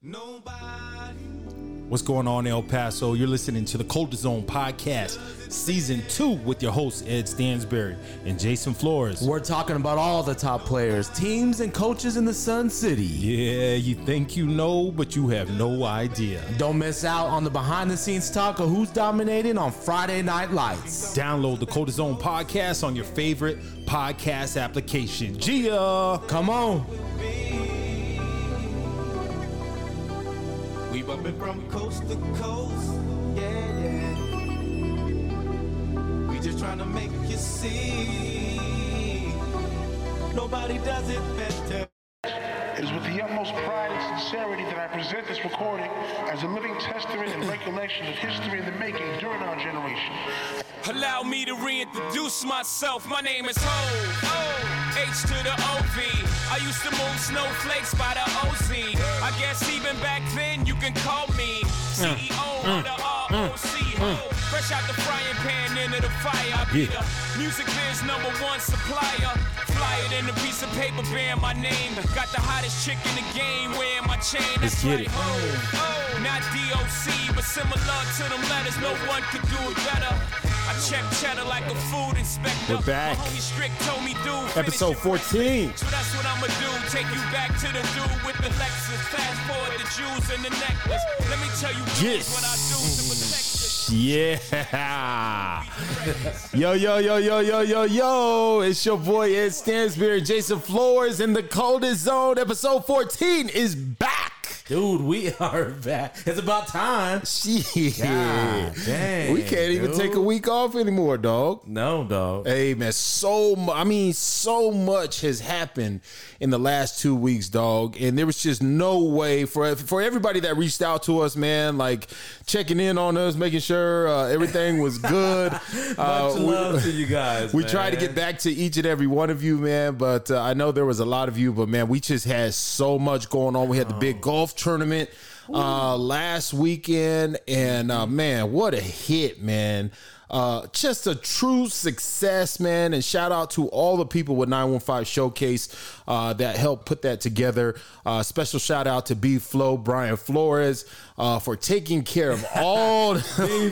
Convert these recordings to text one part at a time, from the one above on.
Nobody. What's going on, El Paso? You're listening to the Culture Zone podcast, season two, with your hosts Ed Stansberry and Jason Flores. We're talking about all the top players, teams, and coaches in the Sun City. Yeah, you think you know, but you have no idea. Don't miss out on the behind the scenes talk of who's dominating on Friday Night Lights. Download the Culture Zone podcast on your favorite podcast application. Gia, come on. We bumping from coast to coast. Yeah, yeah. We just trying to make you see. Nobody does it better. It is with the utmost pride and sincerity that I present this recording as a living testament and recollection of history in the making during our generation. Allow me to reintroduce myself. My name is Ho. H to the OV. I used to move snowflakes by the OZ. I guess even back then you can call me mm. CEO mm. of the ROC. Ho. Mm. Fresh out the frying pan into the fire. I be the music biz number one supplier. Fly it in a piece of paper bearing my name. Got the hottest chick in the game wearing my chain. That's Let's get right. it. Ho. Ho. Not DOC, but similar to them letters. No one could do it better. I check cheddar like a food inspector. We're back. My told me, dude. episode 14. So that's what I'ma do. Take you back to the dude with the Lexus. Fast forward the jewels and the necklace. Let me tell you Yes. what I do to protect. Yeah. Yo, yo, yo, yo, yo, yo, yo. It's your boy Ed Stansberry, Jason Flores, and the coldest zone. Episode 14 is back. Dude, we are back. It's about time. Shit. God dang, we can't even take a week off anymore, dog. No, dog. Hey man, so mu- I mean, so much has happened in the last two weeks, dog, and there was just no way for for everybody that reached out to us, man, like checking in on us, making sure uh, everything was good. Much Uh, we- love to you guys. we man. tried to get back to each and every one of you, man, but uh, I know there was a lot of you, but man, we just had so much going on. We had the Oh. big golf tournament uh, last weekend, and uh, man, what a hit, man. Uh, just a true success, man. And shout out to all the people with 915 Showcase uh, that helped put that together. Uh, special shout out to B Flow, Brian Flores, uh, for taking care of all,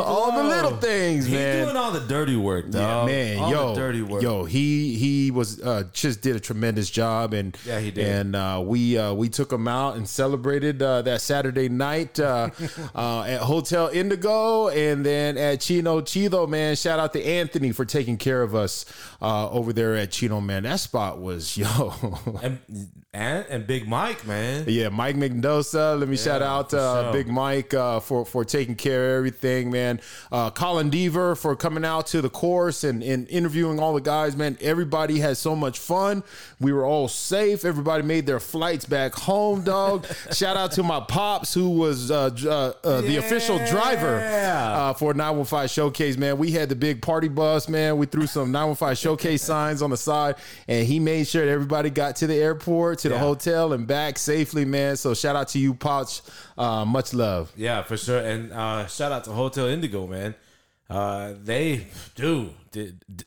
all the little things, He's man. doing all the dirty work, Yeah, man, all yo, the dirty work. yo, he he was uh, just did a tremendous job, and Yeah, he did. And uh, we uh, we took him out and celebrated uh, that Saturday night uh, uh, at Hotel Indigo, and then at Chino Chido. Man, shout out to Anthony for taking care of us uh, over there at Chino. Man, that spot was yo. and, and and Big Mike, man. Yeah, Mike Mendoza. Let me shout out for uh, sure. Big Mike uh, for for taking care of everything, man. Uh, Colin Deaver for coming out to the course and, and interviewing all the guys, man. Everybody had so much fun. We were all safe. Everybody made their flights back home, dog. shout out to my pops who was uh, uh, uh, the official driver uh, for 915 Showcase, man. We had the big party bus, man. We threw some 915 Showcase signs on the side, and he made sure that everybody got to the airport, to the Yeah. hotel, and back safely, man. So shout out to you, Pouch. Uh, much love. Yeah, for sure. And uh, shout out to Hotel Indigo, man. Uh, they, do.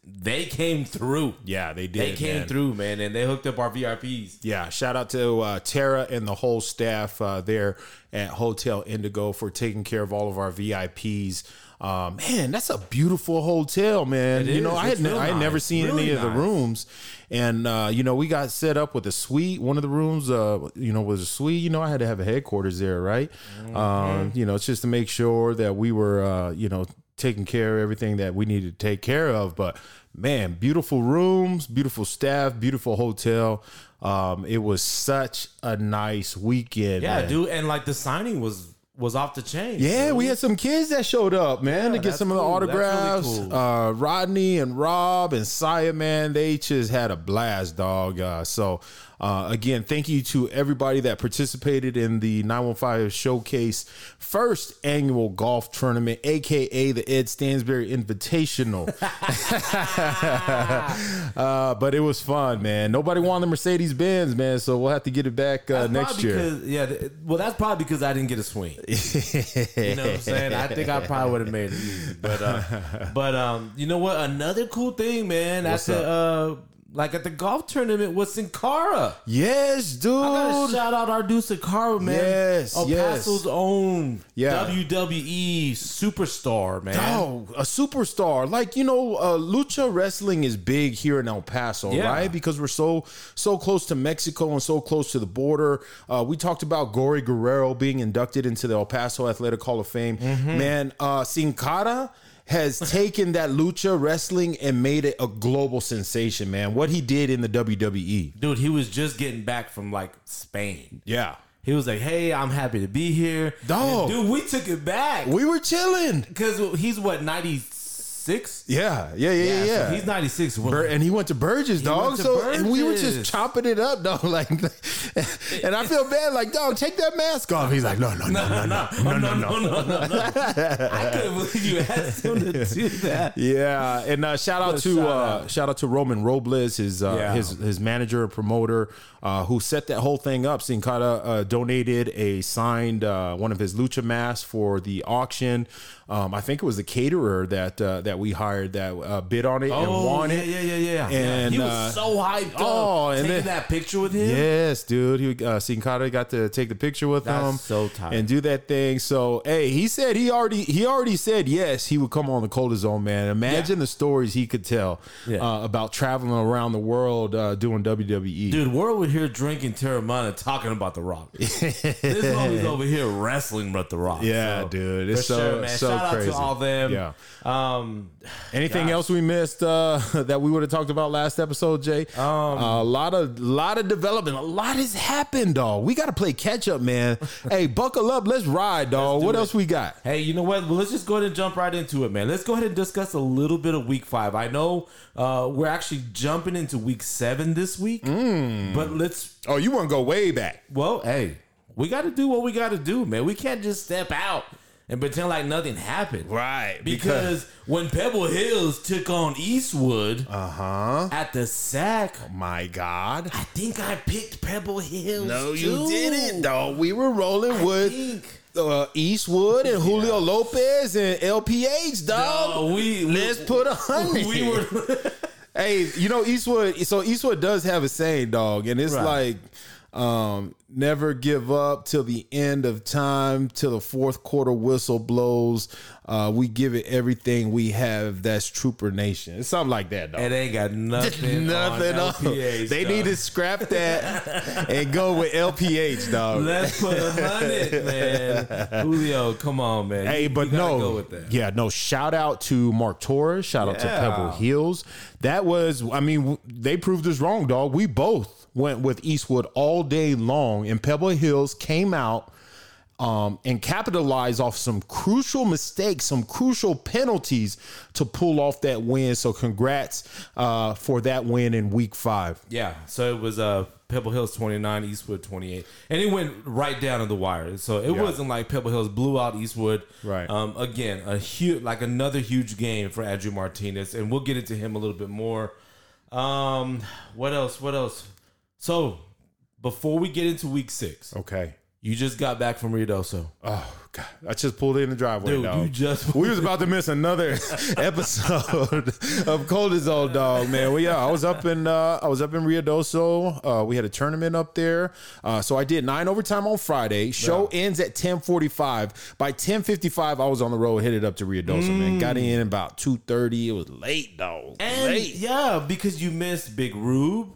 they came through. Yeah, they did. They came through, man, and they hooked up our VIPs. Yeah, shout out to uh, Tara and the whole staff uh, there at Hotel Indigo for taking care of all of our VIPs. Um, man, that's a beautiful hotel, man. It you know, is. I had It's ne- real I had never seen Really any of the rooms, and uh, you know, we got set up with a suite. One of the rooms, uh, you know, was a suite. You know, I had to have a headquarters there, right? Mm-hmm. Um, you know, it's just to make sure that we were, uh, you know, taking care of everything that we needed to take care of. But man, beautiful rooms, beautiful staff, beautiful hotel. Um, it was such a nice weekend. Yeah, man. dude, and like the signing was was off the chain. Yeah, dude. we had some kids that showed up, man, to get some of the cool. That's really autographs. cool. Uh, Rodney and Rob and Saya, man, they just had a blast, dog. Uh, so, uh, again, thank you to everybody that participated in the 915 Showcase first annual golf tournament, aka the Ed Stansberry Invitational. uh, but it was fun, man. Nobody won the Mercedes Benz, man, so we'll have to get it back uh, next year. Because, yeah, well, that's probably because I didn't get a swing. you know what I'm saying? I think I probably would have made it easy. But, uh, but um, you know what? Another cool thing, man. What's uh, like at the golf tournament with Sin Cara. Yes, dude. I gotta shout out our dude Sin Cara, man. Yes, El yes. Paso's own Yeah. WWE superstar, man. Oh, a superstar. Like, you know, uh, lucha wrestling is big here in El Paso, Yeah. right? Because we're so so close to Mexico and so close to the border. Uh, we talked about Gory Guerrero being inducted into the El Paso Athletic Hall of Fame. Mm-hmm. Man, uh, Sin Cara has taken that lucha wrestling and made it a global sensation, man. What he did in the. WWE. Dude, he was just getting back from like Spain. Yeah. He was like, "Hey, I'm happy to be here." Dog. Dude, we took it back We were chilling. because he's what ninety six. Yeah, yeah, yeah, yeah. so he's ninety six. And he went to Burges, dog. to so and we were just chopping it up, dog. Like, and I feel bad, like, dog, take that mask off. He's like, no, no, no, no, no. no, no, no, no, no, no. I couldn't believe you asked him to do that. Yeah, and uh, shout out What to shout uh, out. shout out to Roman Robles, his uh, Yeah. his his manager promoter, uh, who set that whole thing up. Sin Cara uh, donated a signed uh, one of his lucha masks for the auction. Um, I think it was the caterer that uh, that we hired that uh, bid on it and won Oh, yeah, it. yeah, yeah, yeah. And, he was uh, so hyped up. oh, and taking then- that picture with him. Yes, dude. He uh, got to take the picture with That's him, so tight. and do that thing. So, hey, he said he already he already said yes, he would come on the Cold Zone, man. Imagine the stories he could tell Yeah. uh, about traveling around the world uh, doing WWE. Dude, over here drinking Teremana talking about The Rock. this homie's over here wrestling with The Rock. Yeah, So, dude, it's so- sure, man. so Shout crazy. out to all them. Yeah. Um, Anything Gosh. else we missed uh, that we would have talked about last episode, Jay? Um, a lot of lot of development. A lot has happened, dog. We got to play catch up, man. hey, buckle up. Let's ride, dog. do what it. else we got? Hey, you know what? Well, let's just go ahead and jump right into it, man. Let's go ahead and discuss a little bit of week five. I know uh, we're actually jumping into week seven this week, Mm. but let's, Oh, you want to go way back? well, hey, we got to do what we got to do, man. We can't just step out and pretend like nothing happened. Right, Because when Pebble Hills took on Eastwood Uh huh. at the sack, My God. I think I picked Pebble Hills. No, you didn't, though. We were rolling with think. Uh, Eastwood and Julio Lopez and LPH, dog. Uh, we Let's put a hundred. We were. Hey, you know Eastwood. So Eastwood does have a saying, dog, and it's Right. like, um, never give up till the end of time, till the fourth quarter whistle blows. Uh, we give it everything we have. That's Trooper Nation. It's something like that, dog. It ain't got nothing. Nothing on on. LPH, They dog. need to scrap that and go with LPH, dog. Let's put a hundred, man. Julio, come on, man. Hey, You- but you no, go with that. yeah, no. Shout out to Mark Torres. Shout out to Pebble Hills. That was, I mean, they proved us wrong, dog. We both went with Eastwood all day long, and Pebble Hills came out um, and capitalized off some crucial mistakes, some crucial penalties to pull off that win. So, congrats uh, for that win in Week Five. Yeah, so it was uh, Pebble Hills 29, Eastwood 28. And it went right down to the wire. So it Yeah. wasn't like Pebble Hills blew out Eastwood. Right. Um, again, a huge, like another huge game for Andrew Martinez. And we'll get into him a little bit more. Um, what else? What else? So before we get into week six, Okay. you just got back from Ruidoso. Oh God! I just pulled in the driveway, Dude, dog. you just- we was about to miss another episode of Cold as Old Dog, man. Well, yeah, I was up in uh, I was up in Rio Ruidoso. Uh, we had a tournament up there, uh, so I did nine overtime on Friday. Show ends at ten forty five. By ten fifty five, I was on the road, headed up to Ruidoso. Man, got in about two thirty. It was late, dog. And late. yeah, because you missed Big Rube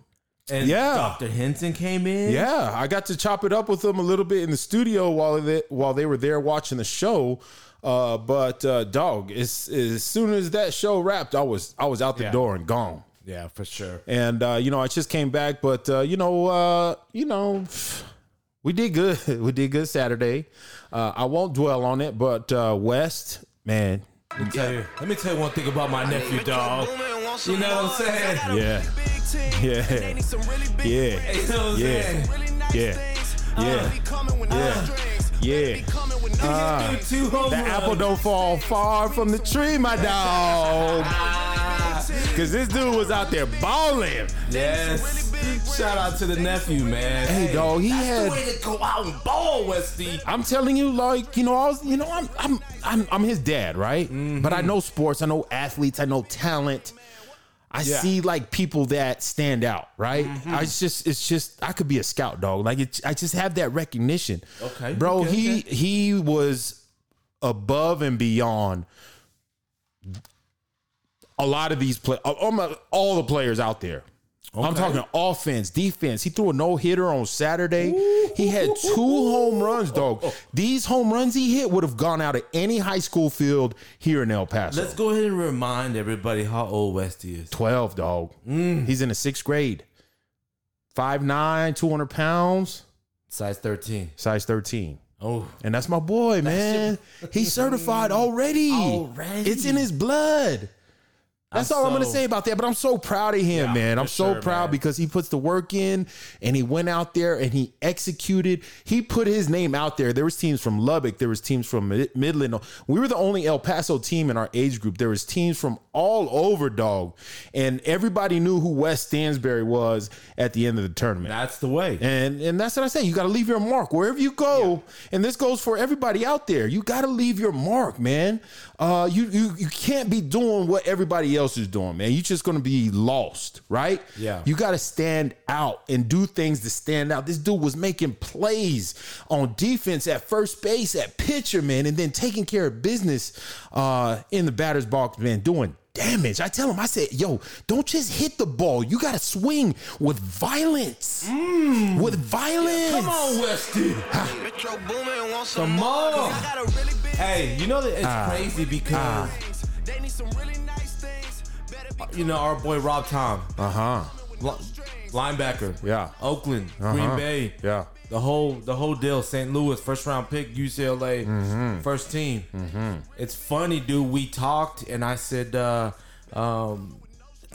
and Yeah. Dr. Henson came in. Yeah, I got to chop it up with them a little bit in the studio while they while they were there watching the show. Uh, but uh, dog, as as soon as that show wrapped, I was I was out the Yeah. door and gone. Yeah, for sure. And uh, you know, I just came back, but uh, you know, uh, you know, we did good. We did good Saturday. Uh, I won't dwell on it, but uh, West, man, Let me tell you. Let me tell you one thing about my nephew, dog. You know what I'm saying? yeah, yeah, yeah, You know what I'm Yeah. yeah, yeah, yeah, yeah. Uh, The apple don't fall far from the tree, my dog. Cause this dude was out there balling. Yes. Shout out to the nephew, man. Hey, dog, he that's had- the way to go out and ball, Westy. I'm telling you, like you know, I was, you know, I'm, I'm, I'm, I'm his dad, right? But I know sports, I know athletes, I know talent. I Yeah. see like people that stand out, right? I it's just it's just I could be a scout dog. Like it, I just have that recognition. Okay, bro. okay, he okay. he was above and beyond a lot of these play almost all the players out there. I'm talking offense, defense. He threw a no hitter on Saturday. He had two home runs, dog. These home runs he hit would have gone out of any high school field here in El Paso. Let's go ahead and remind everybody how old Westy is. 12, dog. Mm. He's in the sixth grade. 5'9, 200 pounds, Size 13. size 13. Oh, And that's my boy, man. He's certified already. Already? It's in his blood. That's I'm all I'm going to say about that. But I'm so proud of him, Yeah, man. I'm so sure, proud man. because he puts the work in and he went out there and he executed. He put his name out there. There was teams from Lubbock. There was teams from Midland. We were the only El Paso team in our age group. There was teams from all over, dog. And everybody knew who Wes Stansberry was at the end of the tournament. that's the way. And and that's what I say. You got to leave your mark wherever you go. And this goes for everybody out there. You got to leave your mark, man. Uh, you you you can't be doing what everybody else is doing, man. You're just gonna be lost, right? Yeah. You got to stand out and do things to stand out. This dude was making plays on defense at first base, at pitcher, man, and then taking care of business uh, in the batter's box, man, doing damage. I tell him, I said, yo, don't just hit the ball. You got to swing with violence. With violence. Come on, Westy. Metro Boomin want some Come more. on. 'cause I got a really Hey, you know that it's Ah. crazy because things. You know our boy Rob Tom, Uh huh. li- linebacker, Yeah. Oakland, Uh-huh. Green Bay, Yeah. the whole the whole deal. St. Louis, first round pick, UCLA, Mm-hmm. first team. It's funny, dude. We talked, and I said, uh, um,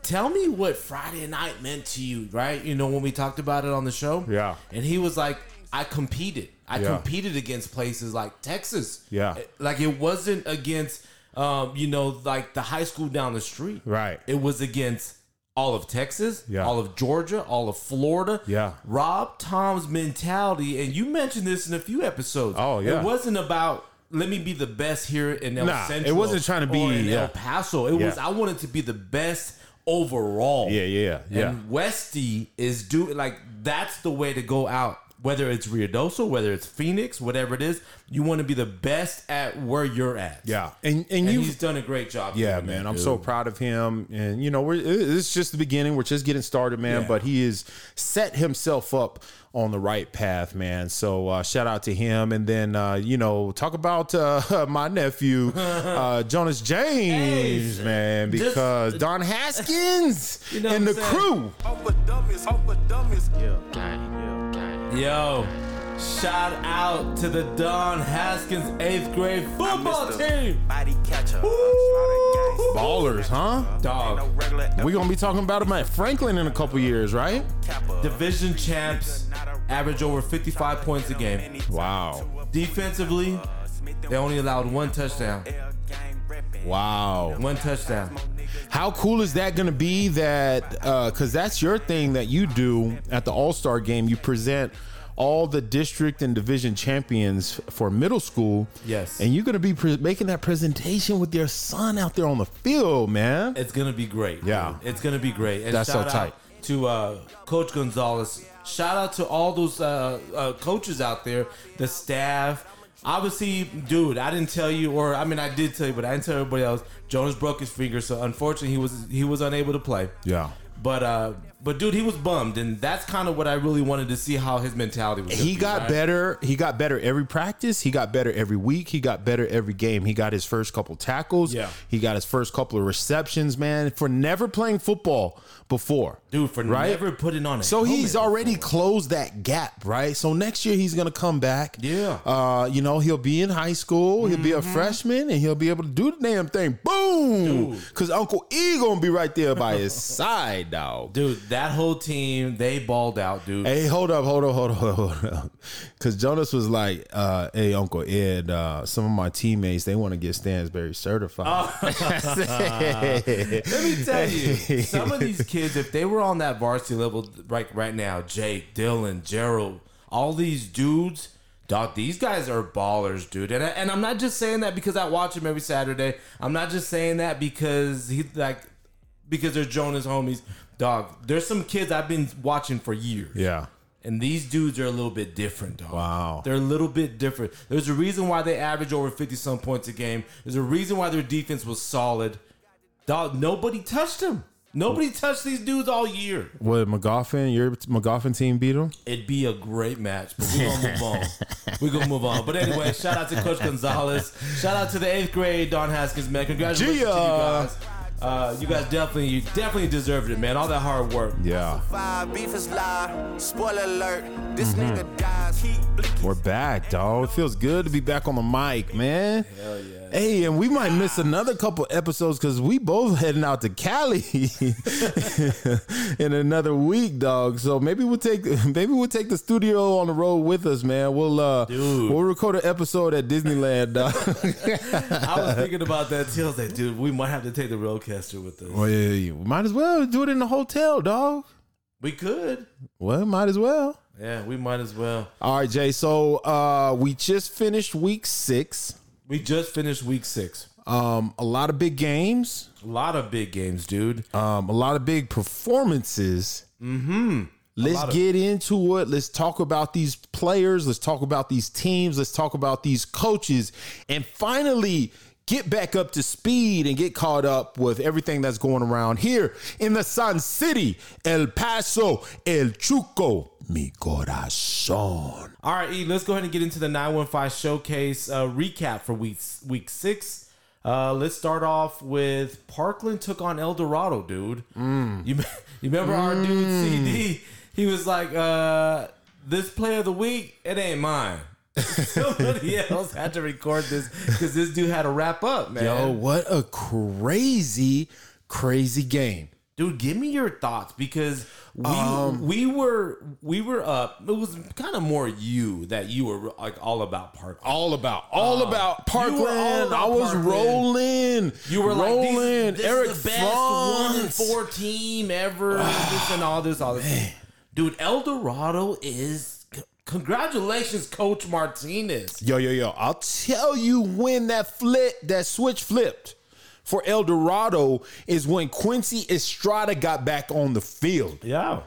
"Tell me what Friday night meant to you." Right? You know when we talked about it on the show. Yeah. And he was like, "I competed. I Yeah. competed against places like Texas. Yeah. Like it wasn't against." Um, you know, like the high school down the street. Right. It was against all of Texas, Yeah. all of Georgia, all of Florida. Yeah. Rob Tom's mentality, and you mentioned this in a few episodes. Oh, yeah. It wasn't about let me be the best here in El Nah, it wasn't trying to be- in yeah. El Paso. It was I wanted to be the best overall. Yeah, yeah, yeah. And Westy is doing like that's the way to go out. Whether it's Ruidoso, whether it's Phoenix, whatever it is, you want to be the best at where you're at. Yeah. And and, And he's done a great job. Yeah, man, I'm dude. so proud of him, and you know, we're it's just the beginning. We're just getting started, man. Yeah. But he has set himself up on the right path, man. So uh, shout out to him, and then uh, you know, talk about uh, my nephew uh, Jonas James, Hey, man, just- because Don Haskins You know and the saying? crew. over dummies, over dummies. Yo, shout out to the Don Haskins eighth grade football team. Body catcher. Ballers, huh? Dog, We gonna be talking about them at Franklin in a couple years, right? division champs average over 55 points a game. Wow, Defensively, they only allowed one touchdown. wow. One touchdown. How cool is that going to be? That uh, because that's your thing that you do at the All Star game. You present all the district and division champions for middle school. Yes. and you're going to be pre- making that presentation with your son out there on the field, man. It's gonna be great. Yeah. it's gonna be great. And That's so tight. To uh, Coach Gonzalez. Shout out to all those uh, uh, coaches out there, the staff. Obviously, dude, I didn't tell you, or I mean, I did tell you, but I didn't tell everybody else. Jonas broke his finger, so unfortunately, he was he was unable to play. Yeah. But uh, but dude, he was bummed, and that's kind of what I really wanted to see how his mentality was. He be, got right? better. He got better every practice. He got better every week. He got better every game. He got his first couple tackles. Yeah. He got his first couple of receptions, man, for never playing football before. dude, for right? never putting on a So he's already before. closed that gap, right? So next year he's gonna come back. Yeah. Uh, you know, he'll be in high school, he'll be a Mm-hmm. freshman, and he'll be able to do the damn thing. Boom! Dude. Cause Uncle E gonna be right there by his side, dog. dude. That whole team, they balled out, dude. Hey, hold up, hold up, hold up, hold up. Cause Jonas was like, uh, hey, Uncle Ed, uh, some of my teammates, they want to get Stansberry certified. Let me tell you, some of these kids, if they were on that varsity level right right now, Jake, Dylan, Gerald, all these dudes, dog, these guys are ballers, dude. And I, and I'm not just saying that because I watch them every Saturday. I'm not just saying that because he like because they're Jonas homies. Dog, there's some kids I've been watching for years. Yeah. And these dudes are a little bit different, dog. Wow. They're a little bit different. There's a reason why they average over 50 some points a game. There's a reason why their defense was solid. Dog, nobody touched them. Nobody touched these dudes all year. Would Magoffin, your Magoffin team beat them? It'd be a great match, but we're gonna move on. We're gonna move on. But anyway, shout out to Coach Gonzalez. Shout out to the eighth grade Don Haskins, man. Congratulations to you guys. Uh, you guys definitely, you definitely deserved it, man. All that hard work. Yeah. Five beef is live. Spoiler alert. This nigga dies. We're back, dog. It feels good to be back on the mic, man. Hell yeah. Hey, and we might miss another couple episodes because we both heading out to Cali in another week, dog. So maybe we'll take maybe we'll take the studio on the road with us, man. We'll uh Dude. we'll record an episode at Disneyland, dog. I was thinking about that too. I was like, dude, we might have to take the RODECaster with us. well, yeah, yeah, we might as well do it in the hotel, dog. We could. Well, might as well. Yeah, we might as well. All right, Jay. So uh we just finished week six. We just finished week six. Um, a lot of big games. A lot of big games, dude. um, a lot of big performances. Mm-hmm. Let's lot of- get into it. Let's talk about these players. Let's talk about these teams. Let's talk about these coaches. And finally, get back up to speed and get caught up with everything that's going around here in the Sun City, El Paso, El Chuco, mi corazón. All right, E, let's go ahead and get into the 915 showcase uh, recap for week week six. Uh, let's start off with Parkland took on El Dorado, dude. Mm. You, you remember our dude CD? He was like, uh, "This player of the week, it ain't mine." Somebody else had to record this because this dude had to wrap up, man. Yo, what a crazy, crazy game. Dude, give me your thoughts because we Um, we were we were up. It was kind of more you that you were like all about park, all about all about Parkland. you were all about I was Parkland. rolling. You were rolling. like, these, this Eric is the best one four team ever. this and all this, all this. Dude, El Dorado is. Congratulations, Coach Martinez. Yo, yo, yo! I'll tell you when that flip, that switch flipped for El Dorado is when Quincy Estrada got back on the field. Yeah,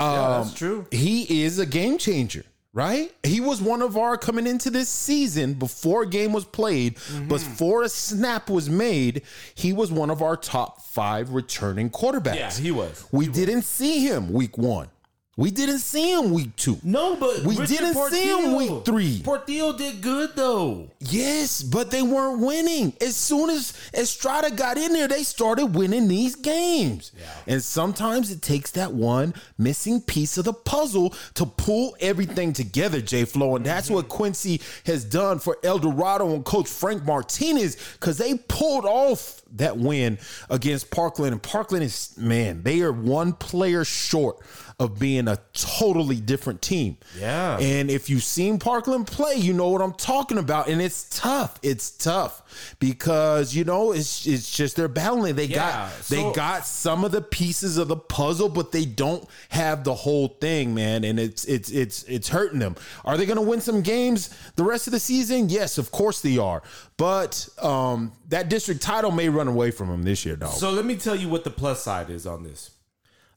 yeah, that's true. He is a game changer, right? He was one of our coming into this season before a game was played, Mm-hmm. before a snap was made. He was one of our top five returning quarterbacks. Yeah, he was. We didn't see him week one. We didn't see him week two. No, but We Richard didn't see him week three. Portillo did good though. Yes, but they weren't winning. As soon as Estrada got in there, they started winning these games. Yeah. And sometimes it takes that one missing piece of the puzzle to pull everything together, J Flow. And that's mm-hmm. what Quincy has done for El Dorado and Coach Frank Martinez because they pulled off that win against Parkland. And Parkland is, man, they are one player short of being a totally different team. Yeah. And if you've seen Parkland play, you know what I'm talking about. And it's tough. It's tough because you know it's it's just they're battling. They Yeah, got so- they got some of the pieces of the puzzle, but they don't have the whole thing, man. And it's it's it's it's hurting them. Are they going to win some games the rest of the season? Yes, of course they are. But um, that district title may run away from them this year, dog. So let me tell you what the plus side is on this.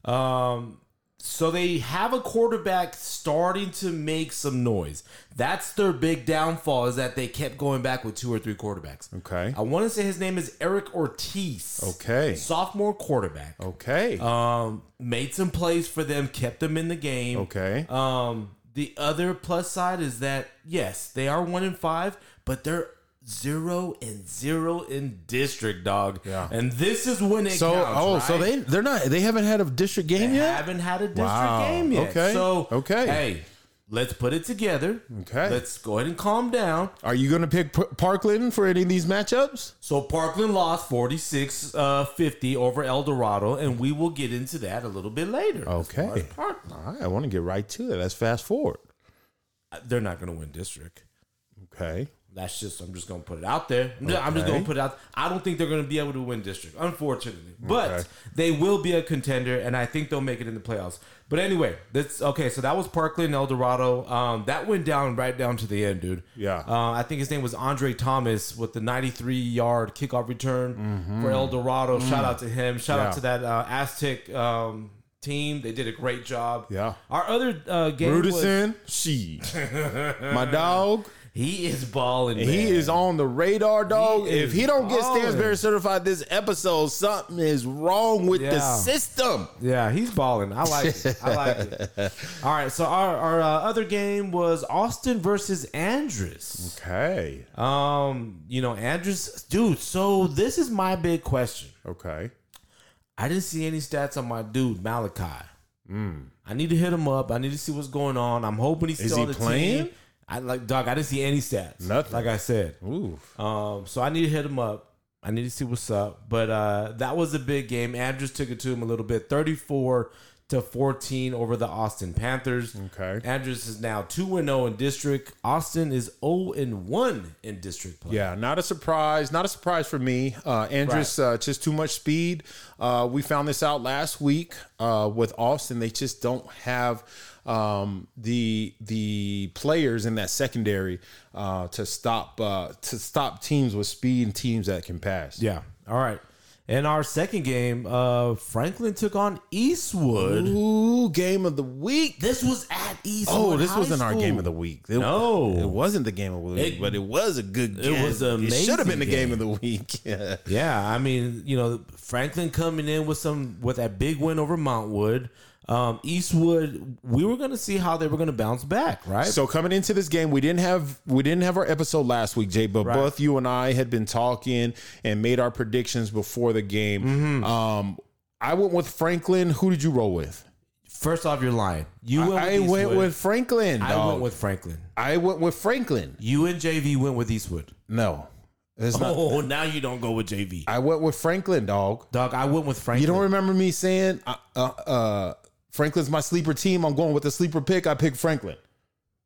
Um, so they have a quarterback starting to make some noise. That's their big downfall is that they kept going back with two or three quarterbacks. Okay. I want to say his name is Eric Ortiz. Okay. Sophomore quarterback. okay. Um, made some plays for them, kept them in the game. okay. Um, the other plus side is that yes, they are one in five, but they're zero and zero in district, dog. Yeah. And this is when it so counts. oh, so they they're not they haven't had a district game They yet. haven't had a district Wow. game yet. Okay. So Okay. hey, let's put it together. Okay. Let's go ahead and calm down. Are you going to pick P- Parkland for any of these matchups? So Parkland lost 46 uh, 50 over El Dorado, and we will get into that a little bit later. as Okay. as Parkland. All right, I want to get right to it. Let's fast forward. They're not going to win district. Okay. That's just I'm just gonna put it out there. I'm just- I'm just gonna put it out. I don't think they're gonna be able to win district, unfortunately. But Okay. they will be a contender, and I think they'll make it in the playoffs. But anyway, that's okay. So that was Parkland El Dorado. Um, that went down right down to the end, dude. Yeah. Uh, I think his name was Andre Thomas with the 93 yard kickoff return for El Dorado. Shout out to him. Shout Mm-hmm. Yeah. out to that uh, Aztec um, team. They did a great job. Yeah. Our other uh, game was Rudison, she, my dog. He is balling. He is on the radar, dog. He if he don't get. Stansberry certified this episode, something is wrong with the system. Yeah, he's balling. I like it. I like it. All right, so our, our uh, other game was Austin versus Andress. Okay. Um, you know, Andress, dude. So this is my big question. Okay. I didn't see any stats on my dude Malachi. I need to hit him up. I need to see what's going on. I'm hoping he's Is still he on the playing? team. I like dog. I didn't see any stats. Nothing. Like I said. Ooh. Um, so I need to hit him up. I need to see what's up. But uh, that was a big game. Andress took it to him a little bit, thirty-four to fourteen over the Austin Panthers. Okay. Andress is now two and zero in district. Austin is zero and one in district play. Yeah, not a surprise. Not a surprise for me. Uh, Andress, uh, just too much speed. Uh, we found this out last week uh, with Austin. They just don't have um, the the players in that secondary uh, to stop uh, to stop teams with speed and teams that can pass. Yeah. All right. In our second game, uh, Franklin took on Eastwood. Ooh, game of the week. This was at Eastwood. Oh, this High wasn't our School. game of the week. It, No. it wasn't the game of the week, It- but it was a good. Game. It game. was an It should have been the game game. of the week. Yeah. Yeah, I mean, you know, Franklin coming in with some with that big win over Montwood. Um, Eastwood, we were going to see how they were going to bounce back, right? So coming into this game, we didn't have we didn't have our episode last week, Jay, but Right. both you and I had been talking and made our predictions before the game. Mm-hmm. Um, I went with Franklin. Who did you roll with? First off, you're lying. You went I with went with Franklin. I went with Franklin. I went with Franklin. You and JV went with Eastwood. No, it's not. Oh, now you don't go with JV. I went with Franklin, dog. Dog, I went with Franklin. You don't remember me saying uh, uh, uh, Franklin's my sleeper team? I'm going with the sleeper pick. I picked Franklin.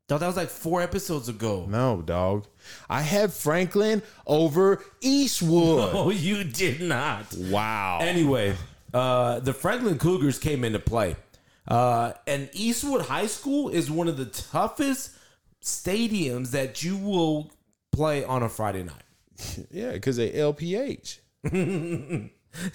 Dog, that was like four episodes ago. No, dog. I had Franklin over Eastwood. Oh, you did not. Wow. Anyway, uh, the Franklin Cougars came into play. Uh, and Eastwood High School is one of the toughest stadiums that you will play on a Friday night. Yeah, because they LPH.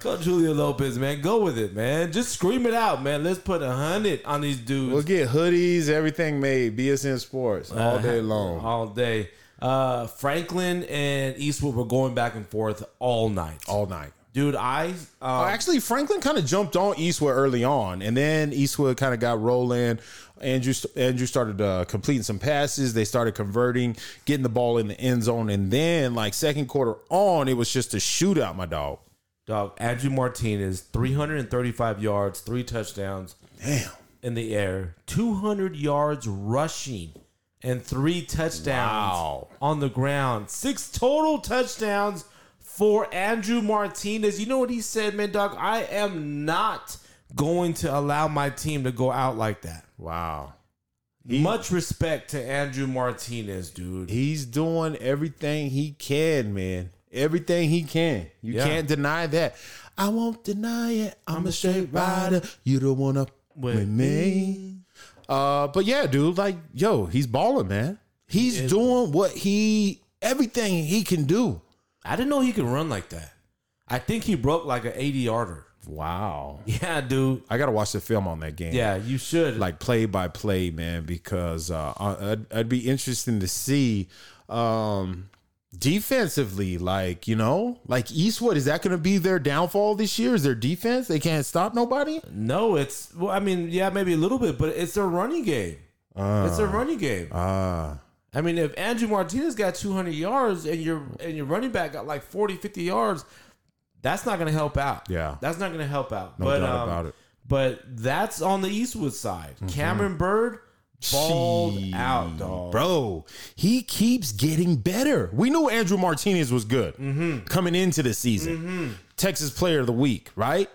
Coach Julio Lopez, man, go with it, man. Just scream it out, man. Let's put a hundred on these dudes We'll get hoodies, everything made. BSN Sports all day long. all day. Uh, Franklin and Eastwood were going back and forth all night. all night. Dude, I Oh, um, actually, Franklin kind of jumped on Eastwood early on, and then Eastwood kind of got rolling. Andrew Andrew started uh, completing some passes. They started converting, getting the ball in the end zone, and then like second quarter on, it was just a shootout, my dog. dog Andrew Martinez, 335 yards, three touchdowns. Damn. in the air, 200 yards rushing, and three touchdowns Wow. on the ground. Six total touchdowns for Andrew Martinez. You know what he said, man, dog? I am not going to allow my team to go out like that. Wow. Much respect to Andrew Martinez, dude. He's doing everything he can, man. Everything he can. You Yeah. can't deny that. I won't deny it. I'm, a straight rider. You don't wanna With with me. Uh, but yeah, dude, like, yo, he's balling, man. He's doing what he everything he can do. I didn't know he could run like that. I think he broke like an 80 yarder. Wow. Yeah, dude. I gotta watch the film on that game. Yeah, you should. like play by play, man, because uh, I'd, I'd be interesting to see um, defensively, like you know, like Eastwood. Is that going to be their downfall this year? Is their defense? They can't stop nobody. No, it's well, I mean, yeah, maybe a little bit, but it's their running game. it's a running game. Ah, I mean, if Andrew Martinez got 200 yards and your and your running back got like 40, 50 yards, that's not going to help out. Yeah. that's not going to help out. No but, doubt um, about it. But that's on the Eastwood side. Cameron Bird balled Gee, out, dog. bro. He keeps getting better. We knew Andrew Martinez was good Mm-hmm. coming into the season. Texas Player of the Week, right?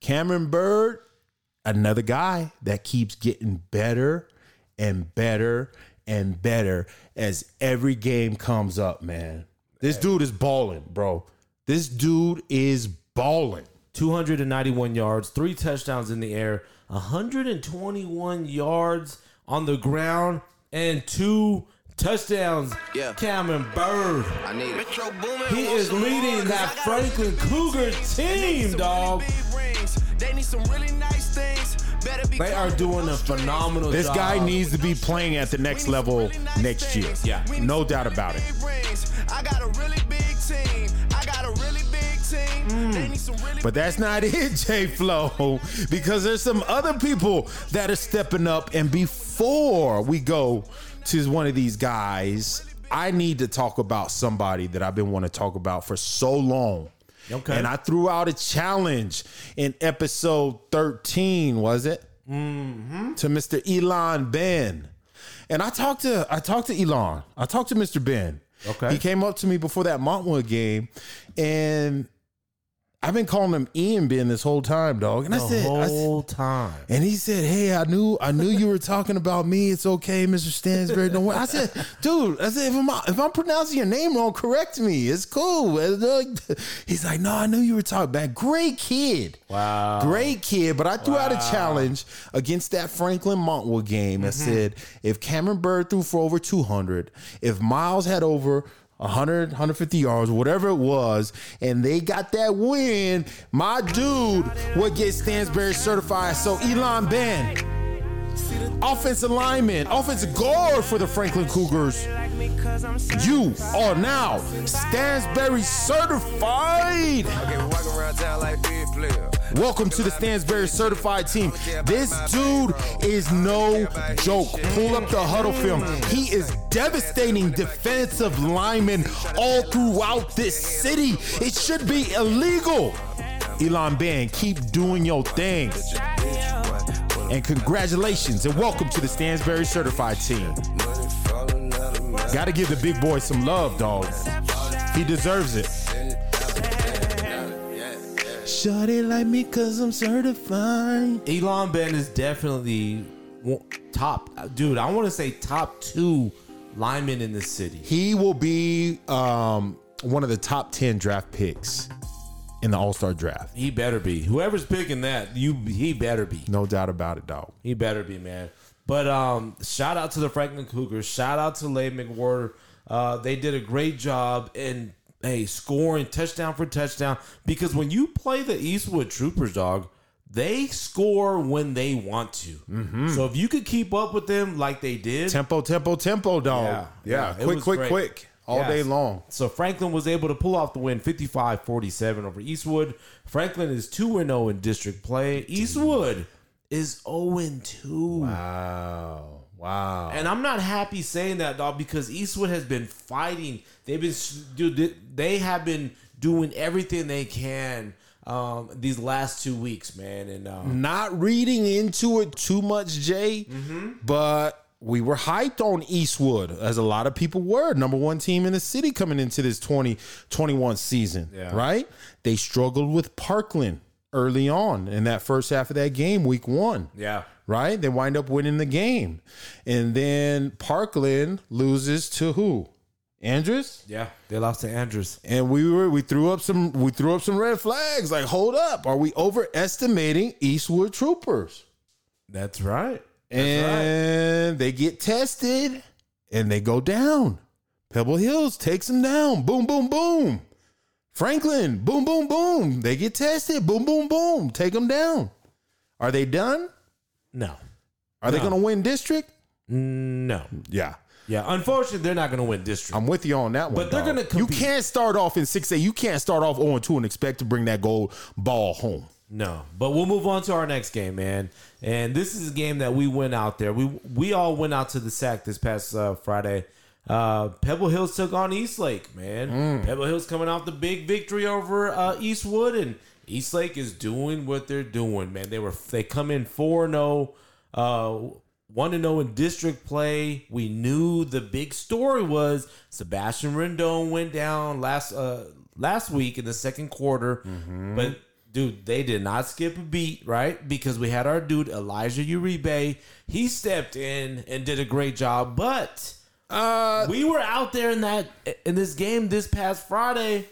Cameron Bird, another guy that keeps getting better and better and better as every game comes up, man. This dude is balling, bro. This dude is balling. 291 yards, three touchdowns in the air, 121 yards on the ground, and two touchdowns. Yeah. Cameron Bird. I need it. He is leading that Franklin Cougar team, dog. They need some really nice things. Better be They are doing a phenomenal job. This job. guy needs to be playing at the next level next year. Yeah. No doubt about it. I got a really big team. I got a really big team. Mm. They need some really But that's not it, J Flow, because there's some other people that are stepping up. And before we go to one of these guys, I need to talk about somebody that I've been wanting to talk about for so long. Okay. And I threw out a challenge in episode 13, was it? Mm-hmm. To Mr. Elon Ben. And I talked to I talked to Elon. I talked to Mr. Ben. Okay. He came up to me before that Montwood game, and I've been calling him Ian Ben this whole time, dog. And I the said, I said- whole time. and he said, "Hey, I knew, I knew you were talking about me. It's okay, Mr. Stansberry. Don't worry." I said, "Dude, I said if I'm if I'm pronouncing your name wrong, correct me. It's cool." Like- He's like, "No, I knew you were talking about great kid, Wow. great kid." But I threw out a challenge against that Franklin Montwood game. I mm-hmm. said, if Cameron Bird threw for over 200, if Miles had over 100, 150 yards, whatever it was, and they got that win, my dude would get Stansberry certified. So Elon Ben, offensive lineman, offensive guard for the Franklin Cougars. You are now Stansberry certified. Okay, Welcome to the Stansberry certified team. This dude is no joke. Pull up the huddle film. He is devastating defensive linemen all throughout this city. It should be illegal. Elon Ben, keep doing your thing. And congratulations and welcome to the Stansberry certified team. Gotta give the big boy some love, dog. He deserves it. Shawty like me cause I'm certified. Elon Ben is definitely top, dude. I want to say top two linemen in the city. He will be um, one of the top 10 draft picks in the All Star draft. He better be. Whoever's picking that, you he better be. No doubt about it, dog. He better be, man. But um, shout out to the Franklin Cougars. Shout out to Lay McWhorter. Uh, they did a great job in hey scoring touchdown for touchdown. Because when you play the Eastwood Troopers, dog, they score when they want to. Mm-hmm. So if you could keep up with them like they did, Tempo, tempo, tempo, dog. Yeah. Yeah, Yeah, quick, quick, great. quick. All Yes. day long. So Franklin was able to pull off the win 55-47 over Eastwood. Franklin is 2-0 in district play. Eastwood is 0-2. Wow. Wow. And I'm not happy saying that, dog, because Eastwood has been fighting. They've been, dude, they have been doing everything they can um, these last two weeks, man. And um, Not reading into it too much, Jay, Mm-hmm. but we were hyped on Eastwood, as a lot of people were. Number one team in the city coming into this 2021 season, Yeah. right? They struggled with Parkland early on in that first half of that game, week one. yeah, right? They wind up winning the game. And then Parkland loses to who? Andress? yeah, they lost to Andress. And we were we threw up some we threw up some red flags like hold up, are we overestimating Eastwood Troopers? That's right. That's right. and they get tested and they go down. Pebble Hills takes them down. Boom boom boom. Franklin, boom boom boom. They get tested. Boom boom boom. Take them down. Are they done? No, Are they No. going to win district? no. Yeah. Yeah, unfortunately, they're not going to win district. I'm with you on that one. But they're dog. gonna You can't start off in six A. You can't start off 0 2 and expect to bring that gold ball home. No, but we'll move on to our next game, man. And this is a game that we went out there. We we all went out to the sack this past uh, Friday. Uh, Pebble Hills took on Eastlake, man. Pebble Hills coming off the big victory over uh, Eastwood, and Eastlake is doing what they're doing, man. They were they come in four zero, uh, one to zero in district play. We knew the big story was Sebastian Rendon went down last uh last week in the second quarter, but dude, they did not skip a beat, right? Because we had our dude Elijah Uribe. He stepped in and did a great job, but Uh, we were out there in that in this game this past Friday,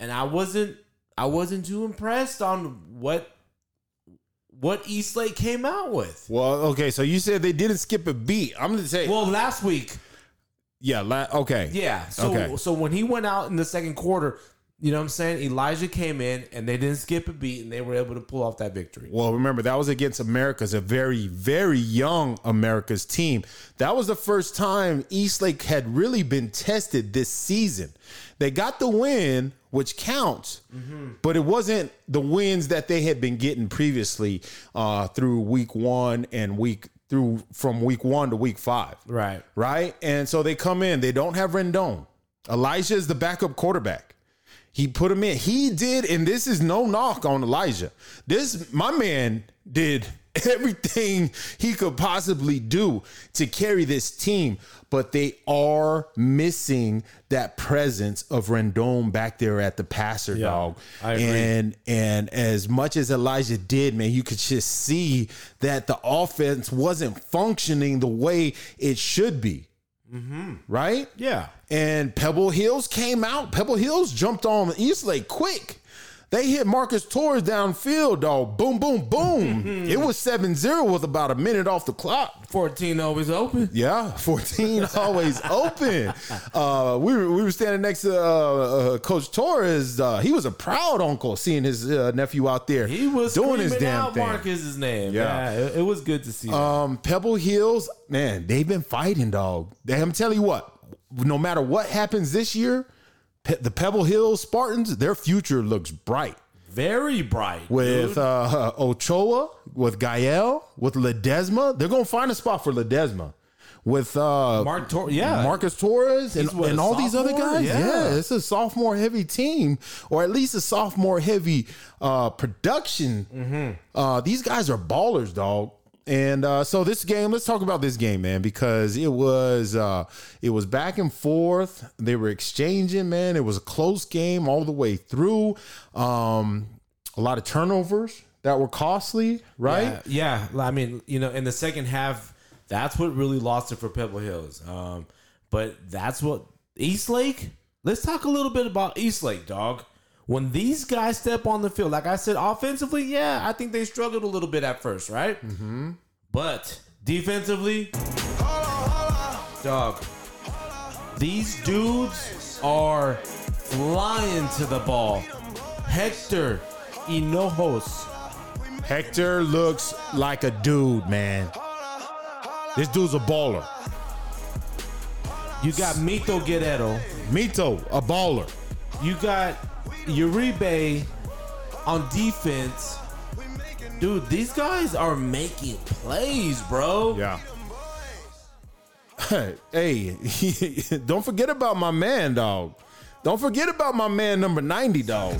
and I wasn't I wasn't too impressed on what what Eastlake came out with. well, okay. So you said they didn't skip a beat. I'm gonna say, Well, last week, yeah. La- okay. yeah. So Okay. so when he went out in the second quarter, you know what I'm saying? Elijah came in and they didn't skip a beat and they were able to pull off that victory. Well, remember that was against America's a very, very young America's team. That was the first time Eastlake had really been tested this season. They got the win, which counts, but it wasn't the wins that they had been getting previously uh, through week one and week through from week one to week five. Right. Right. And so they come in. They don't have Rendon. Elijah is the backup quarterback. He put him in. He did, and this is no knock on Elijah. This my man did everything he could possibly do to carry this team, but they are missing that presence of Rendon back there at the passer dog. I agree. And and as much as Elijah did, man, you could just see that the offense wasn't functioning the way it should be. Mm-hmm. Right? Yeah. And Pebble Hills came out. Pebble Hills jumped on Eastlake quick. They hit Marcus Torres downfield, dog. Boom, boom, boom. it was 7 0 with about a minute off the clock. 14 always open. Yeah, 14 always open. Uh, we, were, we were standing next to uh, uh, Coach Torres. Uh, he was a proud uncle seeing his uh, nephew out there He was doing his damn out thing. Marcus's name. Yeah. Yeah, it, it was good to see. that. Um, Pebble Hills, man, they've been fighting, dog. I'm telling you what, no matter what happens this year, the Pebble Hills Spartans, their future looks bright. Very bright. With dude. uh, Ochoa, with Gael, with Ledesma, they're gonna find a spot for Ledesma. With uh, Mark Tor- yeah. Marcus Torres and, what, and all these other guys. Yeah. Yeah. it's a sophomore heavy team, or at least a sophomore heavy uh, production. Mm-hmm. Uh, these guys are ballers, dog. And uh, so this game, let's talk about this game, man, because it was uh, it was back and forth. They were exchanging, man. It was a close game all the way through. Um, a lot of turnovers that were costly, right? Yeah, yeah. I mean, you know, in the second half, that's what really lost it for Pebble Hills. Um, but that's what Eastlake. Let's talk a little bit about Eastlake, dog. When these guys step on the field, like I said, offensively, yeah, I think they struggled a little bit at first, right? Mm-hmm. But defensively, dog, these dudes are flying to the ball. Hector Hinojos. Hector looks like a dude, man. This dude's a baller. You got Mito Guerrero. Mito, a baller. You got Uribe on defense. Dude, these guys are making plays, bro. Yeah. hey, don't forget about my man, dog. Don't forget about my man number 90, dog.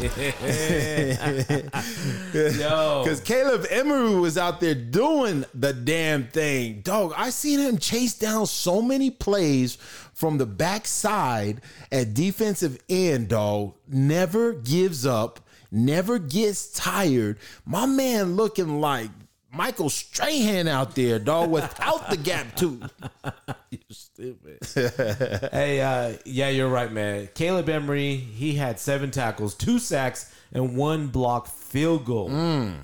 Yo. Because Caleb Emery was out there doing the damn thing. Dog, I seen him chase down so many plays from the backside at defensive end, dog. Never gives up, never gets tired. My man looking like Michael Strahan out there, dog, without the gap too. you stupid. hey, uh, yeah, you're right, man. Caleb Emery, he had seven tackles, two sacks, and one blocked field goal. Mm.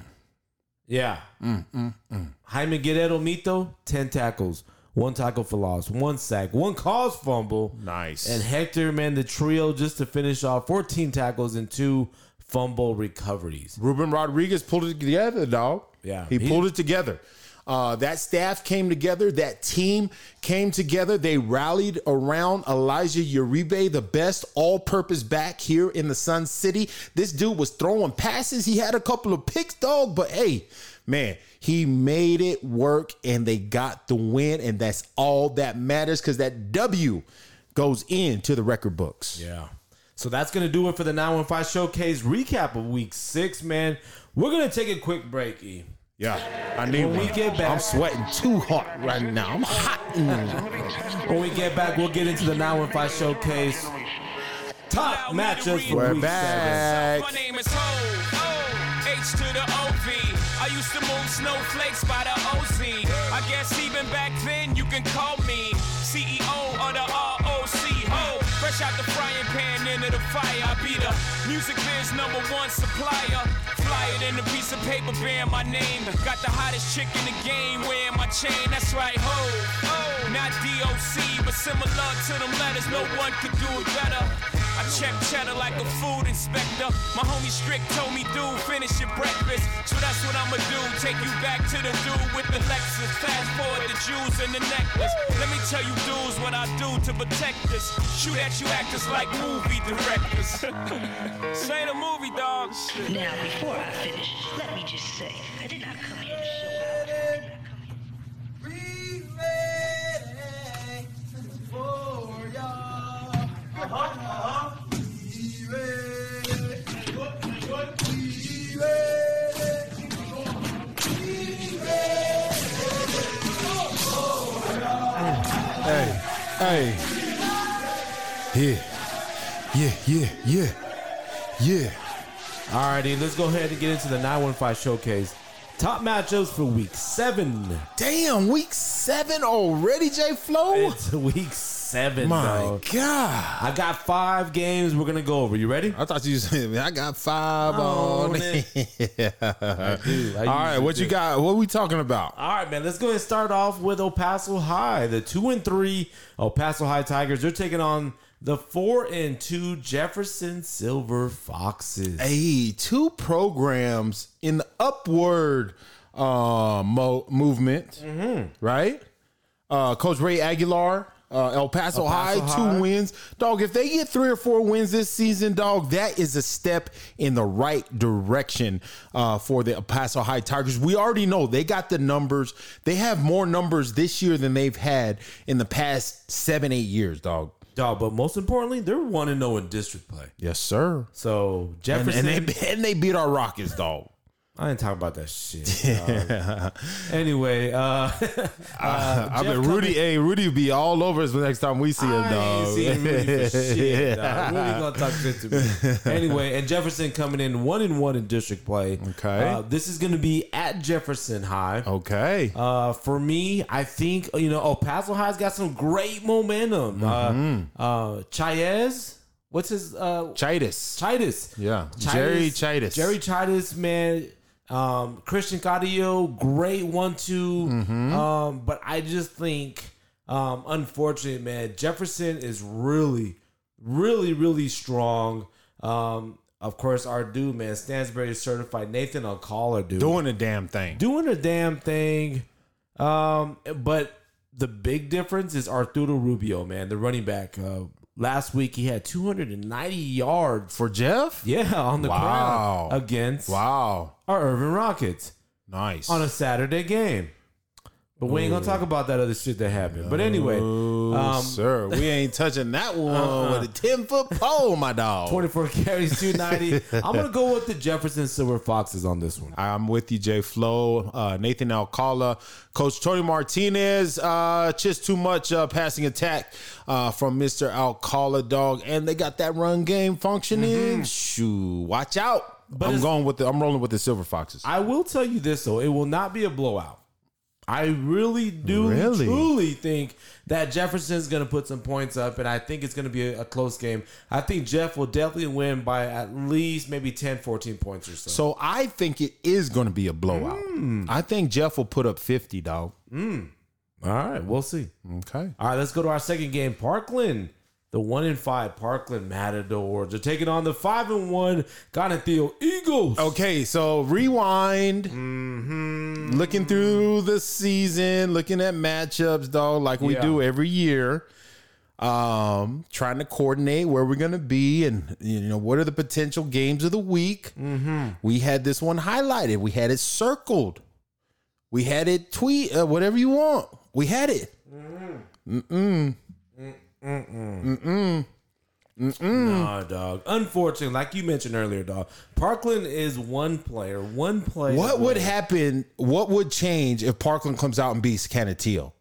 Yeah. Mm, mm, Jaime Guerrero Mito, 10 tackles, one tackle for loss, one sack, one cause fumble. Nice. And Hector, man, the trio just to finish off 14 tackles and two fumble recoveries. Ruben Rodriguez pulled it together, dog. Yeah. He He- pulled it together. Uh, that staff came together. That team came together. They rallied around Elijah Uribe, the best all-purpose back here in the Sun City. This dude was throwing passes. He had a couple of picks, dog. But hey, man, he made it work, and they got the win, and that's all that matters because that W goes into the record books. Yeah. So that's going to do it for the 915 Showcase recap of week six, man. We're going to take a quick break, E. Yeah, I need When we one. get back- I'm sweating too hot right now. I'm hot. in. When we get back, we'll get into the 915 Showcase Top Allow me matchups for We're week back. My name is Ho, O, H to the OV. I used to move snowflakes by the OZ. I guess even back then you can call me CEO of the ROC. Ho, fresh out the fire. I be the music biz number one supplier. Fly it in a piece of paper bearing my name. Got the hottest chick in the game wearing my chain. That's right, ho. Not DOC, but similar to them letters. No one could do it better. Check cheddar like a food inspector. My homie Strick told me, dude, finish your breakfast. So that's what I'ma do. Take you back to the dude with the Lexus. Fast forward the jewels and the necklace. Let me tell you, dudes, what I do to protect us. Shoot at you actors like movie directors. Say the movie, dogs. Now, before I finish, let me just say, I did not come here to show out. Hey, hey. Yeah. Yeah, yeah, yeah. Yeah. Alrighty, let's go ahead and get into the 915 showcase. Top matchups for week seven. Damn, week seven already, J Flow? It's week seven, My dog. God. I got five games we're gonna go over. You ready? I thought you said, I got five Oh, on it. I do. I All right, what you got? What are we talking about? All right, man. Let's go ahead and start off with El Paso High. The two and three El Paso High Tigers. They're taking on the four and two Jefferson Silver Foxes. Hey, two programs in the upward uh, mo- movement, Mm-hmm. right? Uh, Coach Ray Aguilar, uh, El Paso, El High, Paso two wins. Dog, if they get three or four wins this season, dog, that is a step in the right direction uh, for the El Paso High Tigers. We already know they got the numbers. They have more numbers this year than they've had in the past seven, eight years, dog. Dog, but most importantly, they're one and zero in district play. Yes, sir. So And, Jefferson. and they and they beat our Rockets, dog. I didn't talk about that shit. dog. anyway, uh, uh, I mean, Rudy. Hey, Rudy will be all over us the next time we see him, I dog. ain't Rudy for shit. Dog. Rudy gonna talk shit to me. Anyway, and Jefferson coming in one and one in district play. Okay. uh, this is gonna be at Jefferson High. okay. Uh, for me, I think you know El Paso High's got some great momentum. Mm-hmm. Uh, uh, Chaez, what's his uh, Chitus. Chitus? Yeah. Jerry Chitus. Jerry Chitus, man. Um, Christian Cardio, great one two. Mm-hmm. Um, but I just think, um, unfortunately, man, Jefferson is really, really, really strong. Um, of course, our dude, man, Stansberry certified Nathan Alcala, dude, doing a damn thing. doing a damn thing. Um, but the big difference is Arturo Rubio, man, the running back. Uh, last week he had 290 yards. For Jeff? Yeah, on the Wow. ground against Wow. our Irvin Rockets Nice. on a Saturday game. But we ain't gonna talk about that other shit that happened. But anyway, um, sir. We ain't touching that one Uh-uh. with a 10 foot pole, my dog. 24 carries, 290. I'm gonna go with the Jefferson Silver Foxes on this one. I'm with you, Jay Flo, uh, Nathan Alcala, Coach Tony Martinez. Uh, just too much uh, passing attack uh, from Mr. Alcala, dog, and they got that run game functioning. Shoo, watch out! But I'm going with the. I'm rolling with the Silver Foxes. I will tell you this though, it will not be a blowout. I really do Really? truly think that Jefferson's going to put some points up, and I think it's going to be a, a close game. I think Jeff will definitely win by at least maybe 10, 14 points or so. so I think it is going to be a blowout. Hmm. I think Jeff will put up 50, dog. Hmm. All right, we'll see. Okay. All right, let's go to our second game. Parkland, the one and five Parkland Matadors are taking on the five and one Theo Eagles. Okay, so rewind. Looking through the season, looking at matchups, dog, like we Yeah. do every year. Um, trying to coordinate where we're gonna be, and you know what are the potential games of the week. We had this one highlighted. We had it circled. We had it tweet, uh, whatever you want. We had it. Nah, dog. Unfortunately, like you mentioned earlier, dog, Parkland is one player, one player. What would happen? What would change if Parkland comes out and beats Canutillo?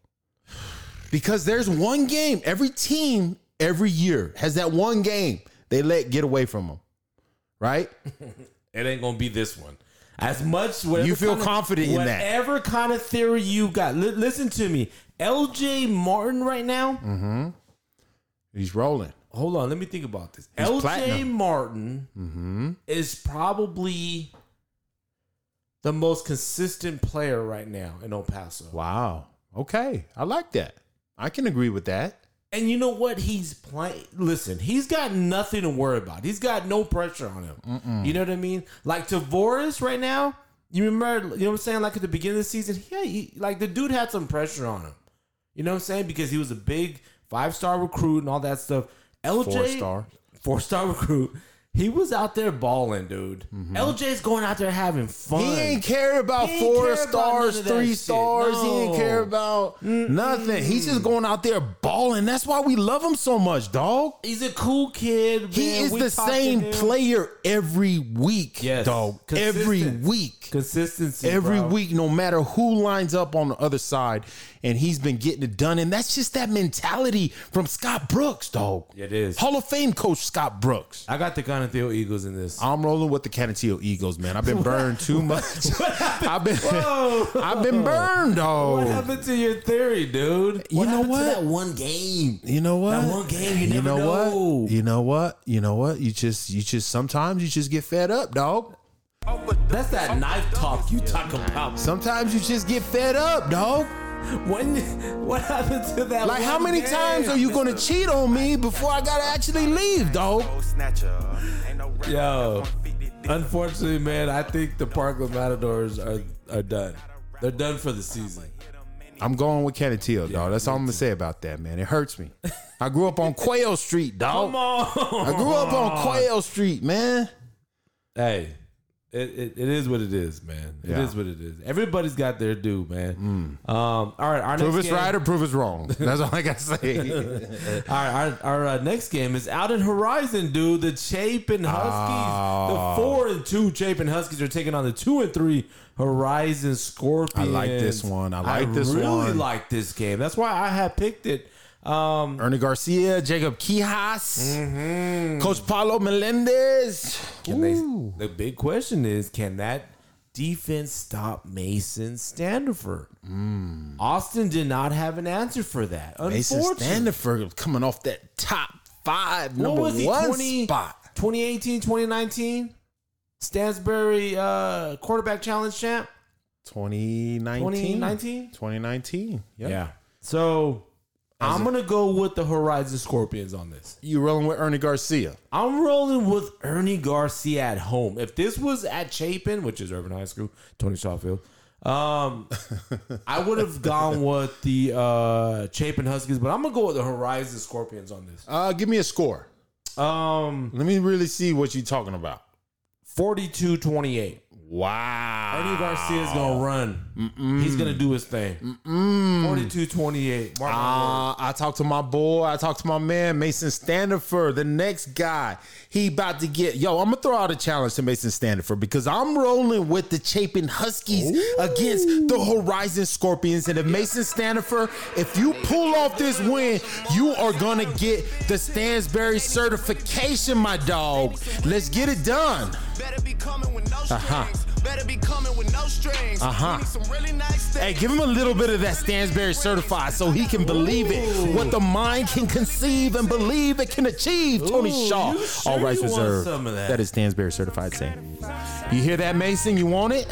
Because there's one game. Every team every year has that one game they let get away from them, right? It ain't gonna be this one. As much You feel kind of- confident in that? Whatever kind of theory you got, li- listen to me. L.J. Martin right now. Mm. He's rolling. Hold on, let me think about this. He's L.J. platinum. Martin mm-hmm. is probably the most consistent player right now in El Paso. Wow. Okay, I like that. I can agree with that. And you know what? He's playing. Listen, he's got nothing to worry about. He's got no pressure on him. You know what I mean? Like Tavoris right now. You remember? You know what I'm saying? Like at the beginning of the season, yeah, he, like the dude had some pressure on him. You know what I'm saying? Because he was a big five star recruit and all that stuff. LJ, Four-star. four star recruit. He was out there balling, dude. Mm-hmm. LJ's going out there having fun. He ain't care about ain't four care stars, that three stars. He ain't No. care about nothing. He's just going out there balling. That's why we love him so much, dog. He's a cool kid. He is We the same player every week, Yes. dog. Every week. Consistency. Every bro. week, no matter who lines up on the other side, and he's been getting it done. And that's just that mentality from Scott Brooks, dog. It is. Hall of Fame coach Scott Brooks. I got the Canutillo Eagles in this. I'm rolling with the Canutillo Eagles, man. I've been burned too much. I've been, Whoa. I've been burned, dog. What happened to your theory, dude? You What know happened to what? that one game. You know what? That one game, you never know, know. what? You know what? You know what? You just you just sometimes you just get fed up, dog. That's that knife talk you talk about. Sometimes you just get fed up, dog. When what happened to that? Like how many game? times are you gonna cheat on me before I gotta actually leave, dog? Yo, unfortunately, man, I think the Parkland Matadors are are done. They're done for the season. I'm going with Canutillo, dog. That's all I'm gonna say about that, man. It hurts me. I grew up on Quail Street, dog. Come on. I grew up on Quail Street, man. Hey, it, it, it is what it is, man. It is Yeah. what it is. Everybody's got their due, man. Um, all right, our Prove next us game, right or prove us wrong. That's all I gotta say. All right, our, our uh, next game is out in Horizon, dude. The Chapin Huskies, the four and two Chapin Huskies are taking on the two and three Horizon Scorpions. I like this one. I like this really one. like this game. That's why I have picked it. Um, Ernie Garcia, Jacob Quijas, Coach Paulo Melendez. can they, the big question is, can that defense stop Mason Standifer? Austin did not have an answer for that. Mason. Standifer coming off that top five What number was he, one 20 spot. 2018, 2019? Stansberry uh, quarterback challenge champ? 2019. 2019? 2019. Yep. Yeah. So I'm going to go with the Horizon Scorpions on this. You rolling with Ernie Garcia. I'm rolling with Ernie Garcia at home. If this was at Chapin, which is Urban High School, Tony Shawfield, um, I would have gone with the uh, Chapin Huskies, but I'm gonna go with the Horizon Scorpions on this. Uh, give me a score. Um, Let me really see what you're talking about. 42-28. Wow. Ernie Garcia's gonna run. He's gonna do his thing. 42-28. My words. Uh, I talked to my boy. I talked to my man Mason Standifer, the next guy. He about to get yo. I'm gonna throw out a challenge to Mason Standifer because I'm rolling with the Chapin Huskies against the Horizon Scorpions. And if Mason Standifer, if you pull off this win, you are gonna get the Stansberry certification, my dog. Let's get it done. Better be coming with no strings. Uh-huh. Better be coming with no strings. Uh-huh. Need some really nice Hey, give him a little bit of that Stansberry certified so he can believe it. What the mind can conceive and believe it can achieve. Tony Ooh, Shaw. sure All rights reserved. some of that? that is Stansberry certified saying. You hear that, Mason? You want it?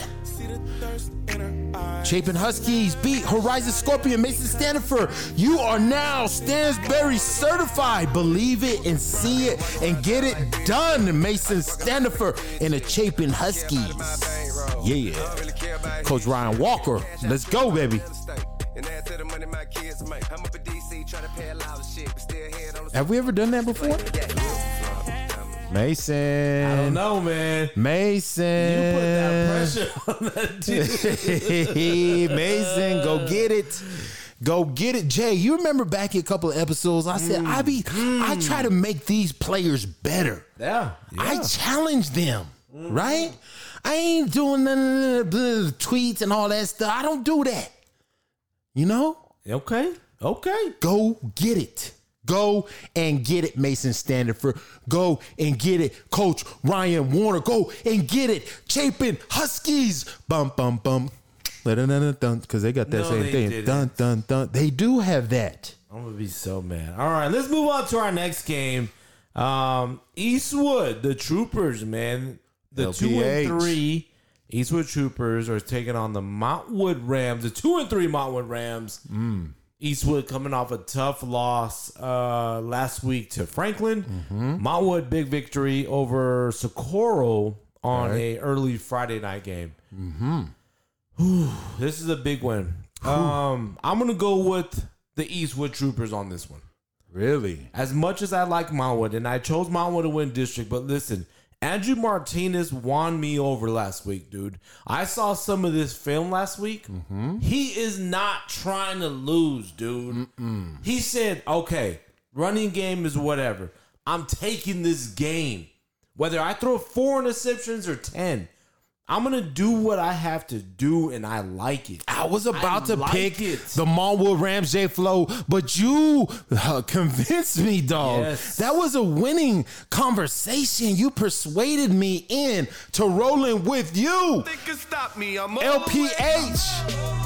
Chapin Huskies beat Horizon Scorpion Mason Standifer. You are now Stansberry certified. Believe it and see it and get it done, Mason Standifer and the Chapin Huskies. Yeah. Coach Ryan Walker. Let's go, baby. Have we ever done that before? Mason. I don't know, man. Mason. You put that pressure on that dude. Mason, go get it. Go get it, Jay. You remember back a couple of episodes? I said I be I mm. try to make these players better. Yeah. I challenge them, mm. right? I ain't doing none of the tweets and all that stuff. I don't do that. You know? Okay. Okay. Go get it. Go and get it, Mason Standifer. Go and get it, Coach Ryan Warner. Go and get it, Chapin Huskies. Bum bum bum. Because they got that No, same thing. didn't. Dun dun dun. They do have that. I'm gonna be so mad. All right, let's move on to our next game. Um, Eastwood, the Troopers, man, the two and three Eastwood Troopers are taking on the Montwood Rams, the two and three Montwood Rams. Mm. Eastwood coming off a tough loss uh, last week to Franklin. Mm-hmm. Montwood big victory over Socorro on a early Friday night game. Mm-hmm. This is a big one. Um, I'm gonna go with the Eastwood Troopers on this one. Really? As much as I like Montwood, and I chose Montwood to win district, but listen, Andrew Martinez won me over last week, dude. I saw some of this film last week. Mm-hmm. He is not trying to lose, dude. He said, okay, running game is whatever. I'm taking this game. Whether I throw four interceptions or 10, I'm going to do what I have to do, and I like it. I was about I to like pick it. the Montwood Rams J Flow, but you uh, convinced me, dog. Yes. That was a winning conversation. You persuaded me in to rolling with you. They can stop me. I'm LPH.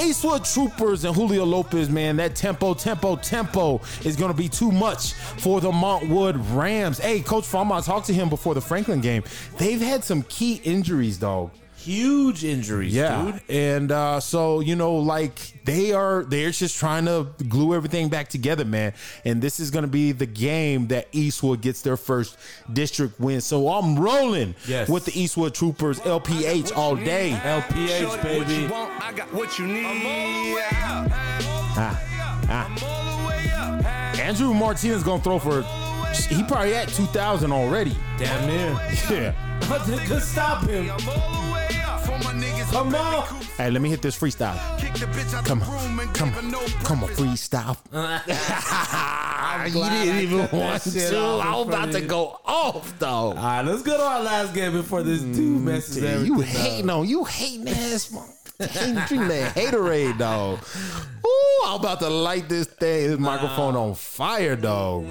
Eastwood Troopers and Julio Lopez, man, that tempo, tempo, tempo is going to be too much for the Montwood Rams. Hey, Coach Fama, I talked to him before the Franklin game. They've had some key injuries, dog. Huge injuries, Yeah, dude. and uh, so you know, like they are, they're just trying to glue everything back together, man. And this is going to be the game that Eastwood gets their first district win. So I'm rolling Yes. with the Eastwood Troopers, LPH all day. LPH, baby. I got what you need. Andrew Martinez going to throw for. He probably at 2,000 already. Damn near. Yeah. Nothing could stop him. Come on. Hey, let me hit this freestyle. Come on, come on, come on, freestyle. you didn't even want to. I was about of to go off, though. All right, let's go to our last game before this dude messes Yeah, everything you up. hating on you hating ass mom. Hating drink that haterade dog. Ooh, I'm about to light this thing, this microphone on fire, dog.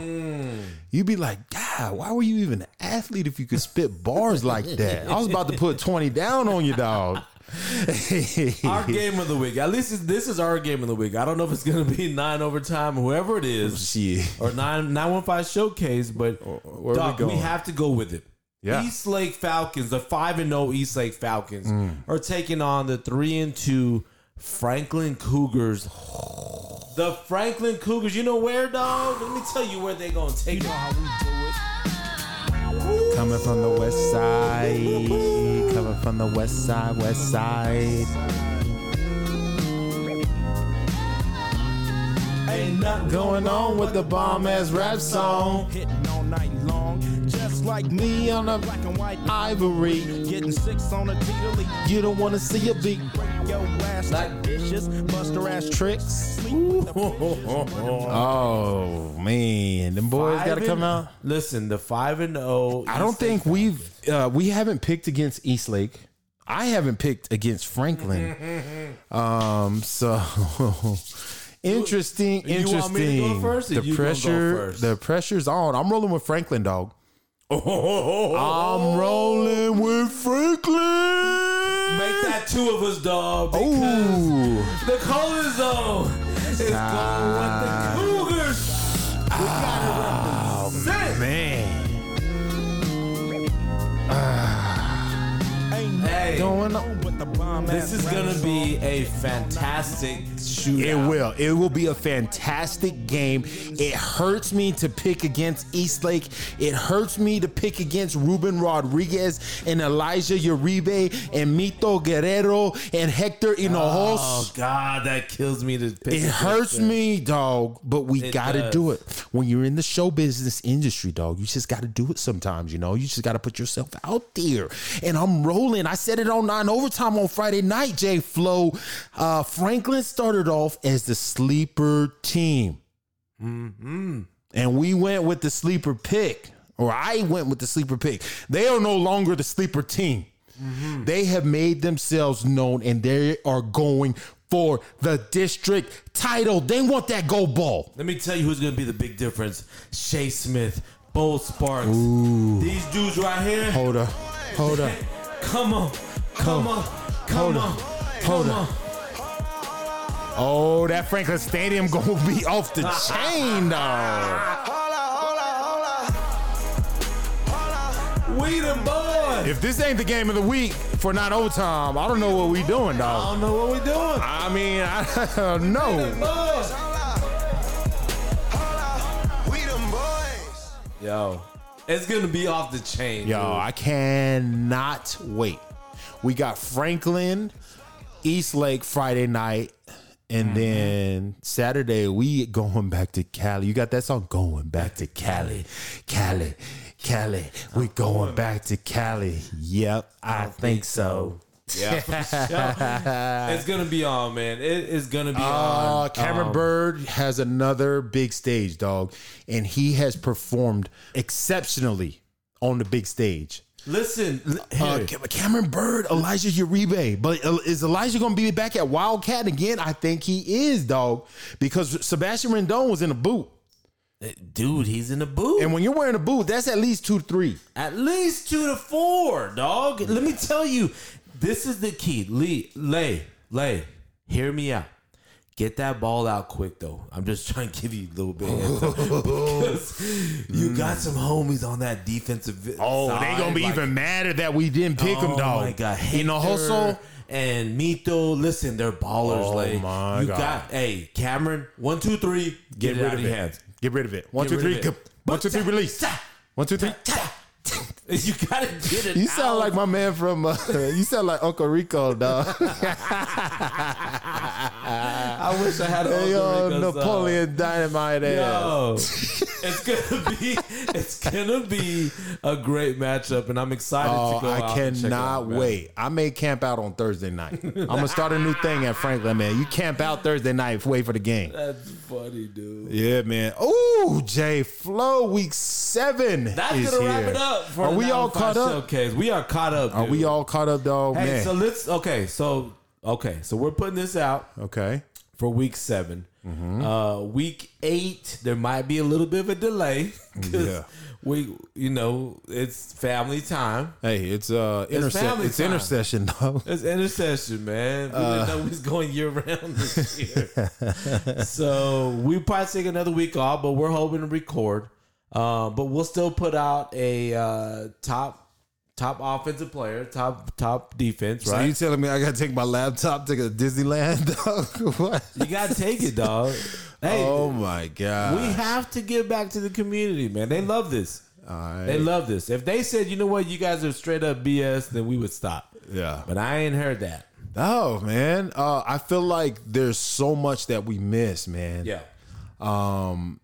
You'd be like, God, why were you even an athlete if you could spit bars like that? I was about to put 20 down on you, dog. Our game of the week. At least this is our game of the week. I don't know if it's gonna be nine overtime, whoever it is, oh, Shit. or nine nine one five showcase. But where we dog, we, going? have to go with it. Yeah. East Lake Falcons, the five and zero East Lake Falcons, mm. are taking on the three and two Franklin Cougars. The Franklin Cougars. You know where, dog? Let me tell you where they gonna take it. Coming from the west side. Coming from the west side, west side. Ain't nothing Going on with the bomb ass rap song. Hitting all night long, just like Me on a black and white ivory. Getting six on a teeter You don't want to see a beat. break your ass like dishes, bust ass tricks. Sleep with the Oh man, them boys got to come out. Listen, the five and zero. I don't East Lake think we've uh, we haven't picked against Eastlake. I haven't picked against Franklin. um, so interesting, You interesting. want me to go first, or the you gonna go pressure, first? the pressure's on. I'm rolling with Franklin, dog. I'm rolling with Franklin. Make that two of us, dog. Because Ooh. the color zone is Ah. going with the Cougars. We gotta represent. Man, Hey, going on. Bomb this is gonna be a fantastic shootout. It will. It will be a fantastic game. It hurts me to pick against Eastlake. It hurts me to pick against Ruben Rodriguez and Elijah Uribe and Mito Guerrero and Hector Hinojos. Oh God, that kills me to pick. It hurts them. me, dog, but we It got to does. do it. When you're in the show business industry, dog, you just got to do it sometimes, you know? You just got to put yourself out there. And I'm rolling. I said it on 9 overtime on Friday night, Jay Flow. Uh, Franklin started off as the sleeper team. And we went with the sleeper pick, or I went with the sleeper pick. They are no longer the sleeper team. They have made themselves known and they are going for the district title. They want that gold ball. Let me tell you who's gonna be the big difference. Shay Smith, Bo Sparks. These dudes right here. Hold up. Hold up. Come on. Come on. Come Hold on. Hold on. Oh, that Franklin Stadium gonna be off the chain, dog. We the boys. If this ain't the game of the week for not overtime, I don't know what we doing, dog. I don't know what we doing. I mean, I don't know. We them boys. Yo, it's gonna be off the chain. Yo, dude. I cannot wait. We got Franklin, East Lake Friday night, and then Saturday we going back to Cali. You got that song? Going back to Cali, Cali, Cali. We going back to Cali. Yep, I think so. Yeah, for sure. it's gonna be on, man. It is gonna be Uh, on. Cameron Um, Bird has another big stage, dog, and he has performed exceptionally on the big stage. Listen, li- Uh, Cameron Bird, Elijah Uribe, but is Elijah going to be back at Wildcat again? I think he is, dog, because Sebastian Rendon was in a boot, dude, he's in a boot. and when you're wearing a boot, that's at least two to three. At least two to four, dog. Let me tell you, this is the key. Lee, lay, lay. Hear me out. Get that ball out quick, though. I'm just trying to give you a little bit. of heads up because you got some homies on that defensive. Oh, side, they gonna be like- even madder that we didn't pick Oh dog. my god, you know, Hector Hoso. and Mito. Listen, they're ballers. Oh like my you God. got. Hey, Cameron, one, two, three. Get, it out of your hands. Get rid of it. One get two three, go, one two three, Release. One, two, three. You gotta get it. You sound out. like my man from. Uh, you sound like Uncle Rico, dog. I wish I had a hey, yo, Uncle Rico's, uh, Napoleon Dynamite ass. Yo, it's gonna be it's gonna be a great matchup, and I'm excited Oh, to go. I out and check it cannot out, man. wait. I may camp out on Thursday night. I'm gonna start a new thing at Franklin, man. You camp out Thursday night, wait for the game. That's funny, dude. Yeah, man. Ooh, Jay Flow, week seven. That's is gonna wrap here. it up. For Are the we all 905 caught up? Showcase. We are caught up. Are dude. we all caught up, dog? Hey, man. so let's. Okay, so okay, so we're putting this out okay. For week 7 Mm-hmm. Uh, week eight, there might be a little bit of a delay because Yeah. we, you know, it's family time. Hey, it's uh interse- family it's time. intersession, though. It's intersession, man. We Uh. didn't know we was going year round this year. so we probably take another week off, but we're hoping to record. Uh, but we'll still put out a uh, top top offensive player, top top defense, right? So you telling me I gotta take my laptop to Disneyland, dog? what? you gotta take it, dog. Hey, oh my god. we have to give back to the community, man. They love this. Alright. They love this. If they said, you know what, you guys are straight up BS, then we would stop. Yeah. But I ain't heard that. Oh man, uh, I feel like there's so much that we miss, man. Yeah. Um,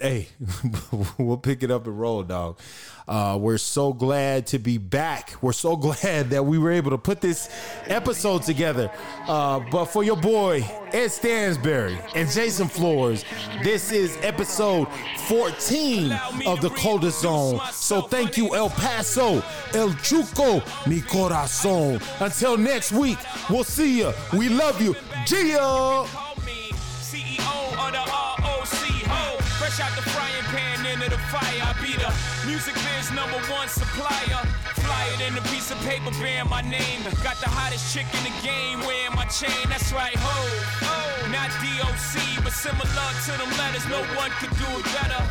hey, we'll pick it up and roll, dog. Uh, we're so glad to be back. We're so glad that we were able to put this episode together. Uh, but for your boy Ed Stansberry and Jason Flores, this is episode 14 of the Coldest Zone. So thank you, El Paso, El Chuco, mi corazón. Until next week, we'll see you. We love you. Gia. Fresh out the frying pan into the fire. I be the music biz number one supplier. Fly it in a piece of paper bearing my name. Got the hottest chick in the game wearing my chain. That's right, ho. Not DOC, but similar to them letters. No one could do it better.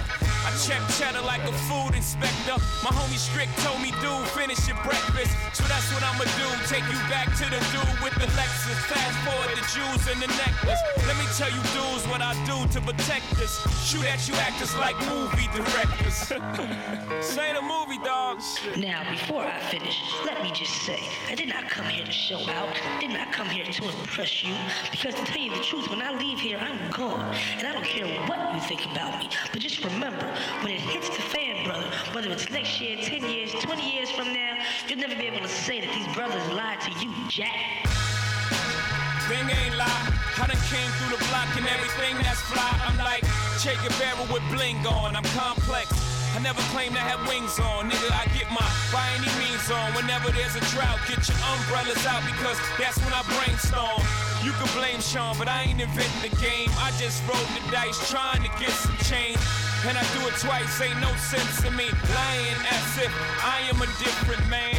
I check cheddar like a food inspector. My homie Strick told me, dude, finish your breakfast. So that's what I'ma do. Take you back to the dude with the Lexus. Fast forward the jewels and the necklace. Let me tell you, dudes, what I do to protect us. Shoot at you actors like movie directors. Say the movie, dog. Now, before I finish, let me just say, I did not come here to show out. Did not come here to impress you. Because to tell you the truth, when I leave here, I'm gone. And I don't care what you think about me. But just remember, when it hits the fan, brother, whether it's next year, 10 years, 20 years from now, you'll never be able to say that these brothers lied to you, Jack. Thing ain't lie. I done came through the block and everything that's fly. I'm like Che Guevara with bling on. I'm complex. I never claimed I had wings on. Nigga, I get my by any means on. Whenever there's a drought, get your umbrellas out because that's when I brainstorm. You can blame Sean, but I ain't inventing the game. I just rolled the dice trying to get some change. And I do it twice, ain't no sense to me lying as if I am a different man.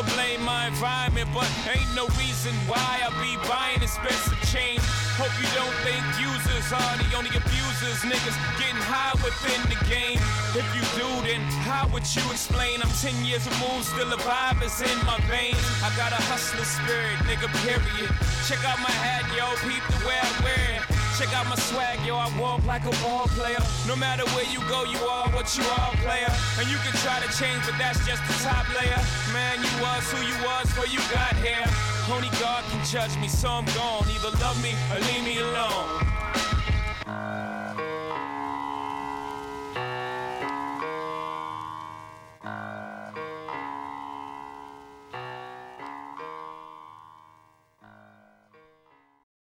Could blame my environment, but ain't no reason why I be buying expensive change. Hope you don't think users are the only abusers. Niggas getting high within the game. If you do, then how would you explain? I'm 10 years removed, still a vibe is in my veins. I got a hustler spirit, nigga, period. Check out my hat, yo, peep the way I wear it. Check out my swag, yo, I walk like a ball player. No matter where you go, you are what you are, player. And you can try to change, but that's just the top layer. Man, you was who you was before you got here. Only God can judge me, so I'm gone. Either love me or leave me alone.